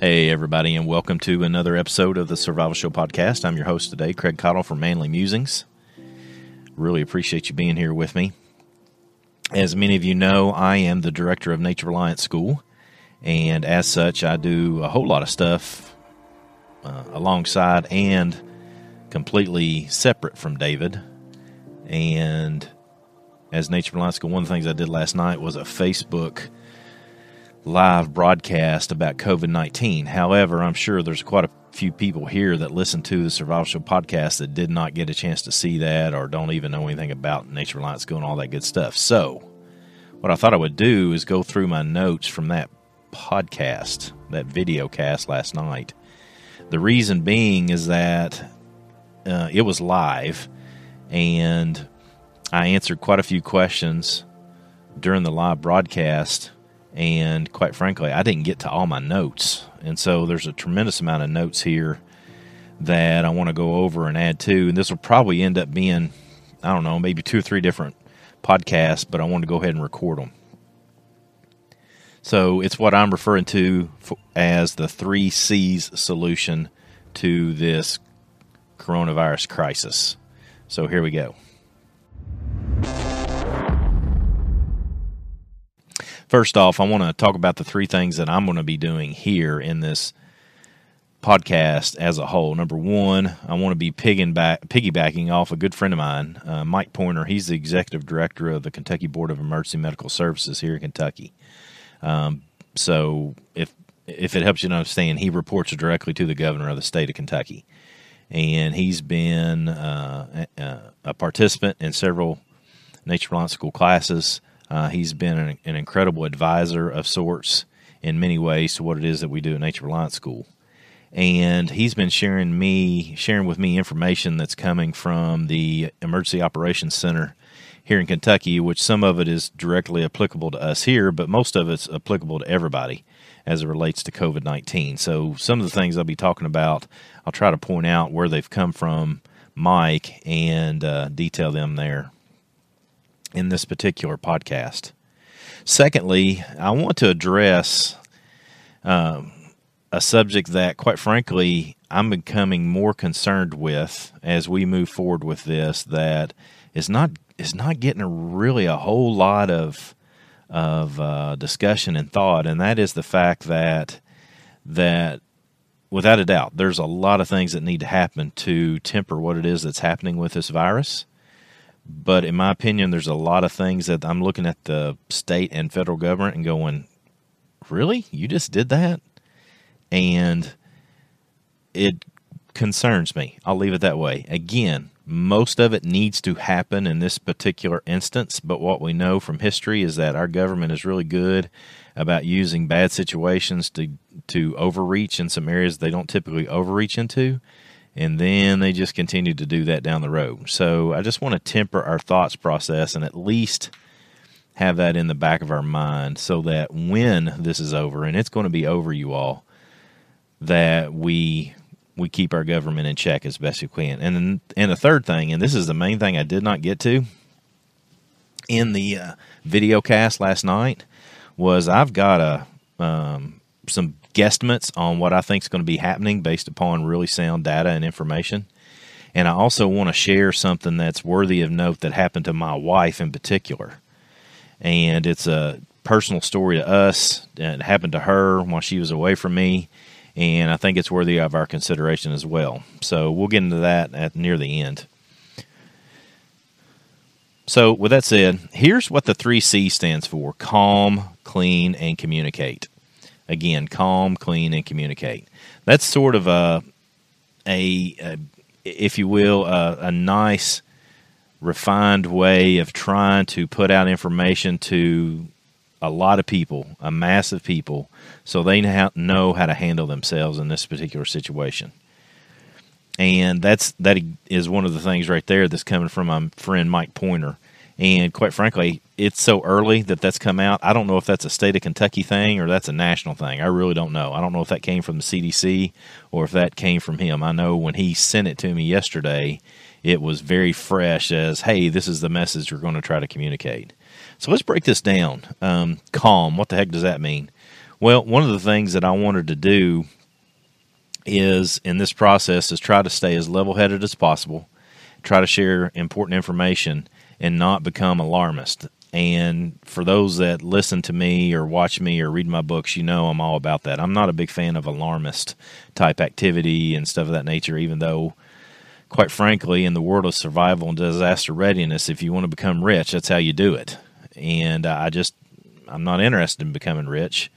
Hey, everybody, and welcome to another episode of the Survival Show podcast. I'm your host today, Craig Caudill from Manly Musings. Really appreciate you being here with me. As many of you know, I am the director of Nature Reliance School, and as such, I do a whole lot of stuff uh, alongside and completely separate from David. And as Nature Reliance School, one of the things I did last night was a Facebook live broadcast about COVID 19. However, I'm sure there's quite a few people here that listen to the Survival Show podcast that did not get a chance to see that or don't even know anything about Nature Reliance School and all that good stuff. So, what I thought I would do is go through my notes from that podcast, that video cast last night. The reason being is that uh, it was live and I answered quite a few questions during the live broadcast and quite frankly, I didn't get to all my notes. And so there's a tremendous amount of notes here that I want to go over and add to. And this will probably end up being, I don't know, maybe two or three different podcasts, but I want to go ahead and record them. So it's what I'm referring to as the three C's solution to this coronavirus crisis. So here we go. First off, I want to talk about the three things that I'm going to be doing here in this podcast as a whole. Number one, I want to be back, piggybacking off a good friend of mine, uh, Mike Poynter. He's the executive director of the Kentucky Board of Emergency Medical Services here in Kentucky. Um, so, if if it helps you understand, he reports directly to the governor of the state of Kentucky, and he's been uh, a, participant in several Nature Reliance School classes. Uh, he's been an, an, incredible advisor of sorts in many ways to what it is that we do at Nature Reliance School. And he's been sharing me, sharing with me information that's coming from the Emergency Operations Center here in Kentucky, which some of it is directly applicable to us here, but most of it's applicable to everybody as it relates to COVID 19. So, some of the things I'll be talking about, I'll try to point out where they've come from, Mike, and uh, detail them there in this particular podcast. Secondly, I want to address um, a subject that, quite frankly, I'm becoming more concerned with as we move forward with this. That is not is not getting really a whole lot of of uh, discussion and thought, and that is the fact that that without a doubt, there's a lot of things that need to happen to temper what it is that's happening with this virus. But in my opinion, there's a lot of things that I'm looking at the state and federal government and going, really? You just did that? And it concerns me. I'll leave it that way. Again, most of it needs to happen in this particular instance, but what we know from history is that our government is really good about using bad situations to to overreach in some areas they don't typically overreach into and then they just continue to do that down the road. So I just want to temper our thoughts process and at least have that in the back of our mind so that when this is over, and it's going to be over, you all, that we we keep our government in check as best we can. And then, and the third thing, and this is the main thing I did not get to in the uh, video cast last night, was I've got a um, some guesstimates on what I think is going to be happening based upon really sound data and information. And I also want to share something that's worthy of note that happened to my wife in particular. And it's a personal story to us. It happened to her while she was away from me. And I think it's worthy of our consideration as well. So we'll get into that at near the end. So, with that said, here's what the three C stands for calm, clean, and communicate. Again, calm, clean, and communicate. That's sort of a, a, a if you will, a, a nice, refined way of trying to put out information to a lot of people, a mass of people, so they know how to handle themselves in this particular situation and that's that is one of the things right there that's coming from my friend Mike Poynter. And quite frankly, it's so early that that's come out. I don't know if that's a state of Kentucky thing or that's a national thing. I really don't know. I don't know if that came from the CDC or if that came from him. I know when he sent it to me yesterday, it was very fresh as, hey, this is the message we're going to try to communicate. So let's break this down. Um, calm, what the heck does that mean? Well, one of the things that I wanted to do is in this process is try to stay as level headed as possible, try to share important information, and not become alarmist. And for those that listen to me or watch me or read my books, you know I'm all about that. I'm not a big fan of alarmist type activity and stuff of that nature, even though, quite frankly, in the world of survival and disaster readiness, if you want to become rich, that's how you do it. And I just, I'm not interested in becoming rich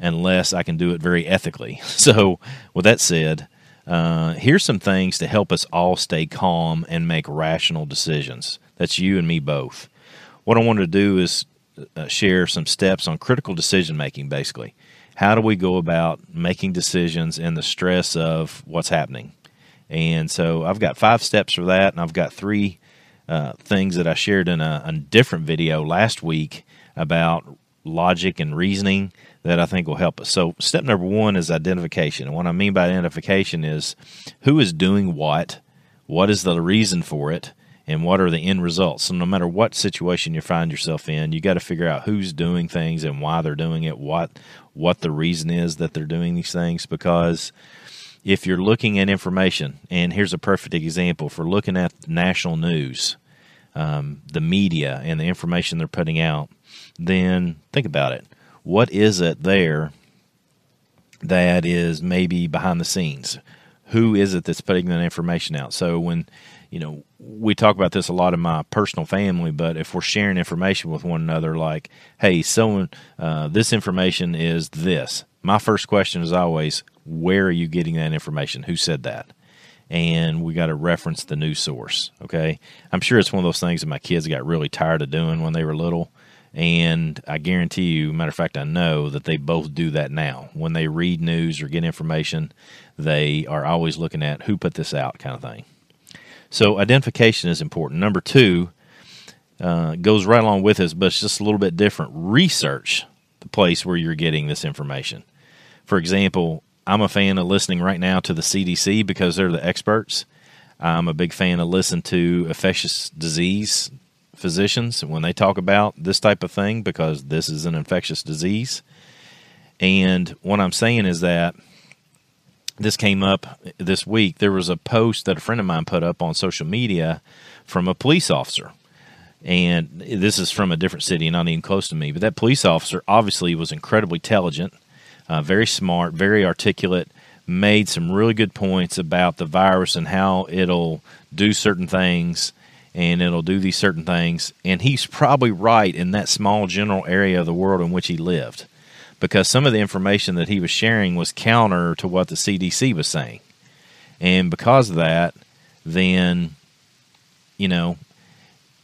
unless I can do it very ethically. So, with that said, uh, here's some things to help us all stay calm and make rational decisions. That's you and me both. What I wanted to do is uh, share some steps on critical decision making, basically. How do we go about making decisions in the stress of what's happening? And so I've got five steps for that, and I've got three uh, things that I shared in a, a different video last week about logic and reasoning that I think will help us. So, step number one is identification. And what I mean by identification is who is doing what, what is the reason for it, and what are the end results. So, no matter what situation you find yourself in, you got to figure out who's doing things and why they're doing it, what what the reason is that they're doing these things. Because if you're looking at information, and here's a perfect example for looking at national news, um, the media, and the information they're putting out, then think about it what is it there that is maybe behind the scenes? Who is it that's putting that information out? So when you know we talk about this a lot in my personal family, but if we're sharing information with one another, like, hey, someone, uh, this information is this. My first question is always, where are you getting that information? Who said that? and we got to reference the news source. Okay, I'm sure it's one of those things that my kids got really tired of doing when they were little, and I guarantee you, matter of fact, I know that they both do that now. When they read news or get information, they are always looking at who put this out, kind of thing. So identification is important. Number two uh, goes right along with this, but it's just a little bit different. Research the place where you're getting this information. For example, I'm a fan of listening right now to the CDC because they're the experts. I'm a big fan of listening to infectious disease physicians when they talk about this type of thing because this is an infectious disease. And what I'm saying is that this came up this week. There was a post that a friend of mine put up on social media from a police officer. And this is from a different city, not even close to me. But that police officer obviously was incredibly intelligent, uh, very smart, very articulate, made some really good points about the virus and how it'll do certain things and it'll do these certain things. And he's probably right in that small general area of the world in which he lived because some of the information that he was sharing was counter to what the CDC was saying. And because of that, then, you know,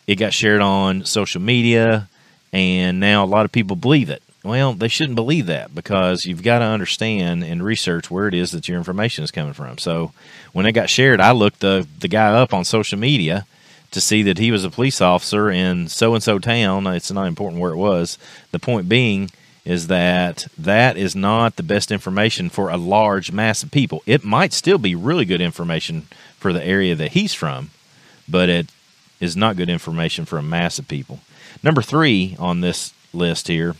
it got shared on social media, and now a lot of people believe it. Well, they shouldn't believe that because you've got to understand and research where it is that your information is coming from. So when it got shared, I looked the, the guy up on social media to see that he was a police officer in so and so town. It's not important where it was. The point being is that that is not the best information for a large mass of people. It might still be really good information for the area that he's from, but it is not good information for a mass of people. Number three on this list here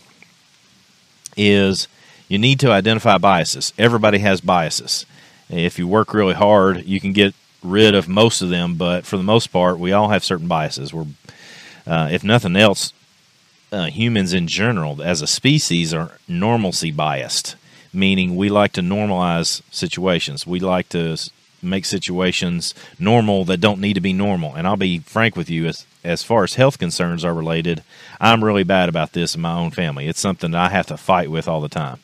is you need to identify biases. Everybody has biases. If you work really hard, you can get rid of most of them, but for the most part, we all have certain biases. We're, uh, if nothing else, uh, humans in general, as a species, are normalcy biased, meaning we like to normalize situations. We like to make situations normal that don't need to be normal. And I'll be frank with you, as as far as health concerns are related, I'm really bad about this in my own family. It's something that I have to fight with all the time.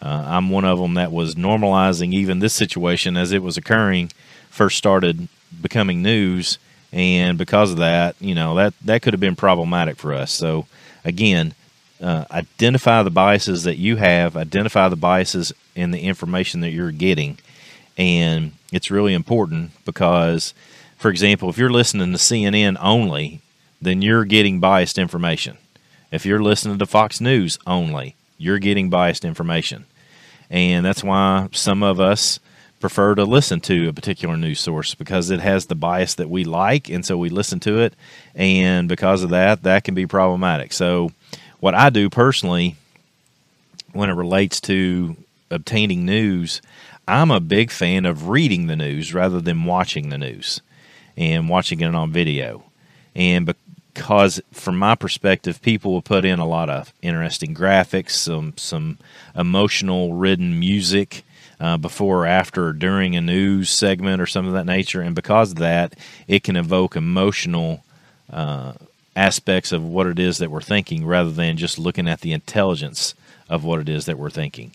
Uh, I'm one of them that was normalizing even this situation as it was occurring, first started becoming news, and because of that, you know that that could have been problematic for us. So again, uh, identify the biases that you have, identify the biases in the information that you're getting, and it's really important because, for example, if you're listening to CNN only, then you're getting biased information. If you're listening to Fox News only, you're getting biased information. And that's why some of us prefer to listen to a particular news source because it has the bias that we like. And so we listen to it. And because of that, that can be problematic. So, what I do personally when it relates to obtaining news, I'm a big fan of reading the news rather than watching the news and watching it on video. And because, from my perspective, people will put in a lot of interesting graphics, some some emotional ridden music uh, before or after or during a news segment or something of that nature. And because of that, it can evoke emotional uh, aspects of what it is that we're thinking rather than just looking at the intelligence of what it is that we're thinking.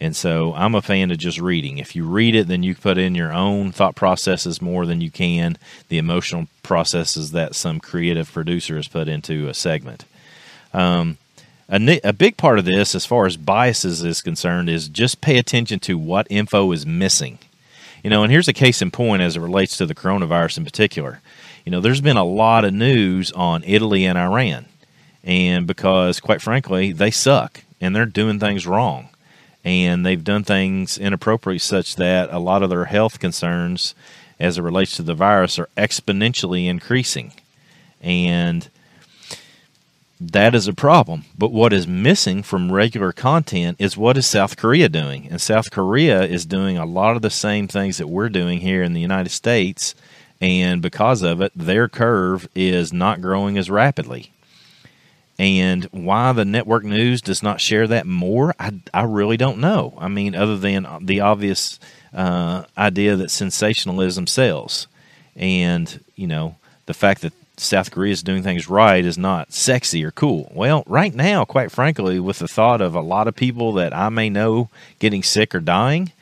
And so I'm a fan of just reading. If you read it, then you put in your own thought processes more than you can the emotional processes that some creative producer has put into a segment. Um, a, a big part of this, as far as biases is concerned, is just pay attention to what info is missing. You know, and here's a case in point as it relates to the coronavirus in particular. You know, there's been a lot of news on Italy and Iran, and because, quite frankly, they suck and they're doing things wrong and they've done things inappropriate such that a lot of their health concerns as it relates to the virus are exponentially increasing. And that is a problem. But what is missing from regular content is what is South Korea doing? And South Korea is doing a lot of the same things that we're doing here in the United States. And because of it, their curve is not growing as rapidly. And why the network news does not share that more, I, I really don't know. I mean, other than the obvious uh, idea that sensationalism sells. And, you know, the fact that South Korea is doing things right is not sexy or cool. Well, right now, quite frankly, with the thought of a lot of people that I may know getting sick or dying,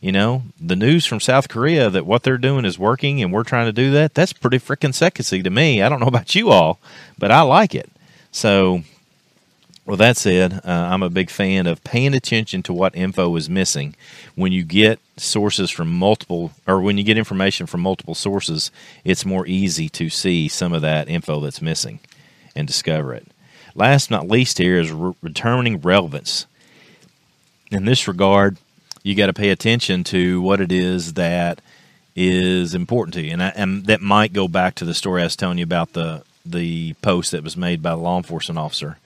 you know, the news from South Korea that what they're doing is working and we're trying to do that, that's pretty freaking sexy to me. I don't know about you all, but I like it. So, with that said, uh, I'm a big fan of paying attention to what info is missing. When you get sources from multiple, or when you get information from multiple sources, it's more easy to see some of that info that's missing and discover it. Last but not least, here is re- returning relevance. In this regard, you got to pay attention to what it is that is important to you, and, I, and that might go back to the story I was telling you about the the post that was made by the law enforcement officer,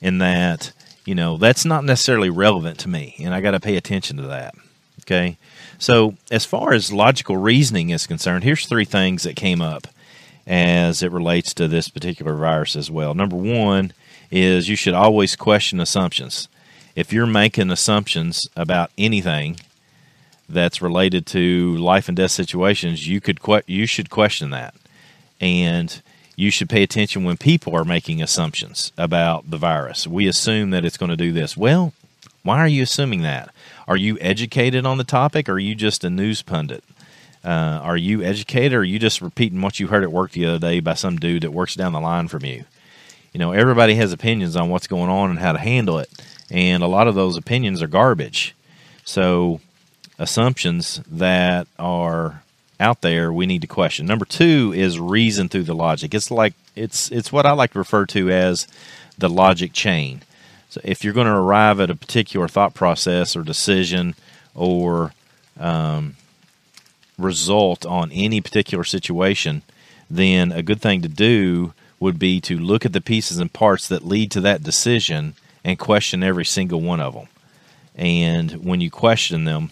in that you know that's not necessarily relevant to me, and I got to pay attention to that. Okay, so as far as logical reasoning is concerned, here's three things that came up as it relates to this particular virus as well. Number one is you should always question assumptions. If you're making assumptions about anything that's related to life and death situations, you could you should question that. And you should pay attention when people are making assumptions about the virus. We assume that it's going to do this. Well, why are you assuming that? Are you educated on the topic or are you just a news pundit? Uh, are you educated or are you just repeating what you heard at work the other day by some dude that works down the line from you? You know, everybody has opinions on what's going on and how to handle it. And a lot of those opinions are garbage. So, assumptions that are out there we need to question. Number two is reason through the logic. It's like it's it's what I like to refer to as the logic chain. So if you're going to arrive at a particular thought process or decision or um, result on any particular situation, then a good thing to do would be to look at the pieces and parts that lead to that decision and question every single one of them. And when you question them,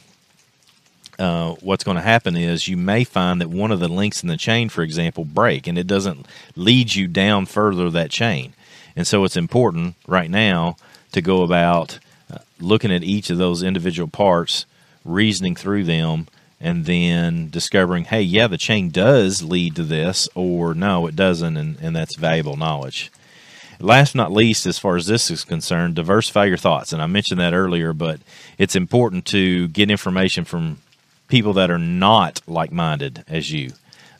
uh, what's going to happen is you may find that one of the links in the chain, for example, break, and it doesn't lead you down further that chain. And so it's important right now to go about uh, looking at each of those individual parts, reasoning through them, and then discovering, hey, yeah, the chain does lead to this, or no, it doesn't, and, and that's valuable knowledge. Last but not least, as far as this is concerned, diversify your thoughts. And I mentioned that earlier, but it's important to get information from people that are not like minded as you.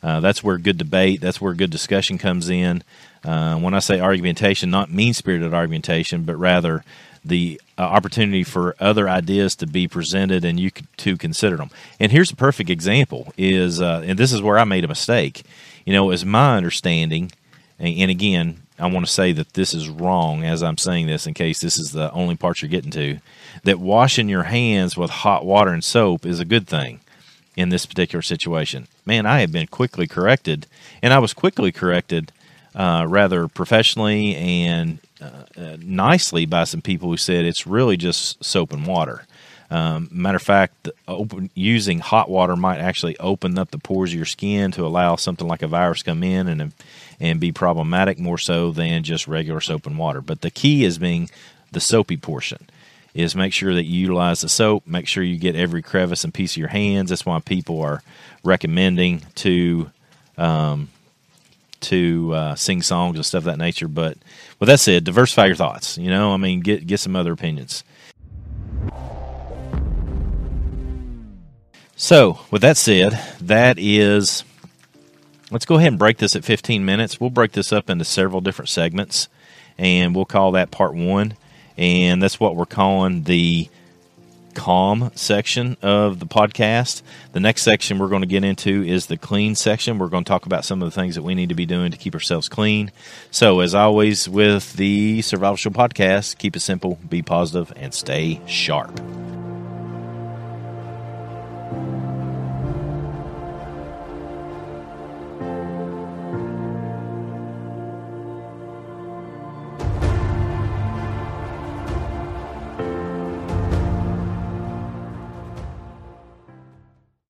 Uh, that's where good debate, that's where good discussion comes in. Uh, when I say argumentation, not mean spirited argumentation, but rather the uh, opportunity for other ideas to be presented and you to consider them. And here's a perfect example: is uh, and this is where I made a mistake. You know, is my understanding, and, and again, I want to say that this is wrong as I'm saying this in case this is the only part you're getting to. That washing your hands with hot water and soap is a good thing in this particular situation. Man, I have been quickly corrected, and I was quickly corrected uh, rather professionally and uh, uh, nicely by some people who said it's really just soap and water. Um, matter of fact, open, using hot water might actually open up the pores of your skin to allow something like a virus come in and and be problematic more so than just regular soap and water. But the key is being the soapy portion is make sure that you utilize the soap. Make sure you get every crevice and piece of your hands. That's why people are recommending to um, to uh, sing songs and stuff of that nature. But with that said, diversify your thoughts. You know, I mean, get get some other opinions. So, with that said, that is. Let's go ahead and break this at 15 minutes. We'll break this up into several different segments, and we'll call that part one. And that's what we're calling the calm section of the podcast. The next section we're going to get into is the clean section. We're going to talk about some of the things that we need to be doing to keep ourselves clean. So, as always, with the Survival Show podcast, keep it simple, be positive, and stay sharp.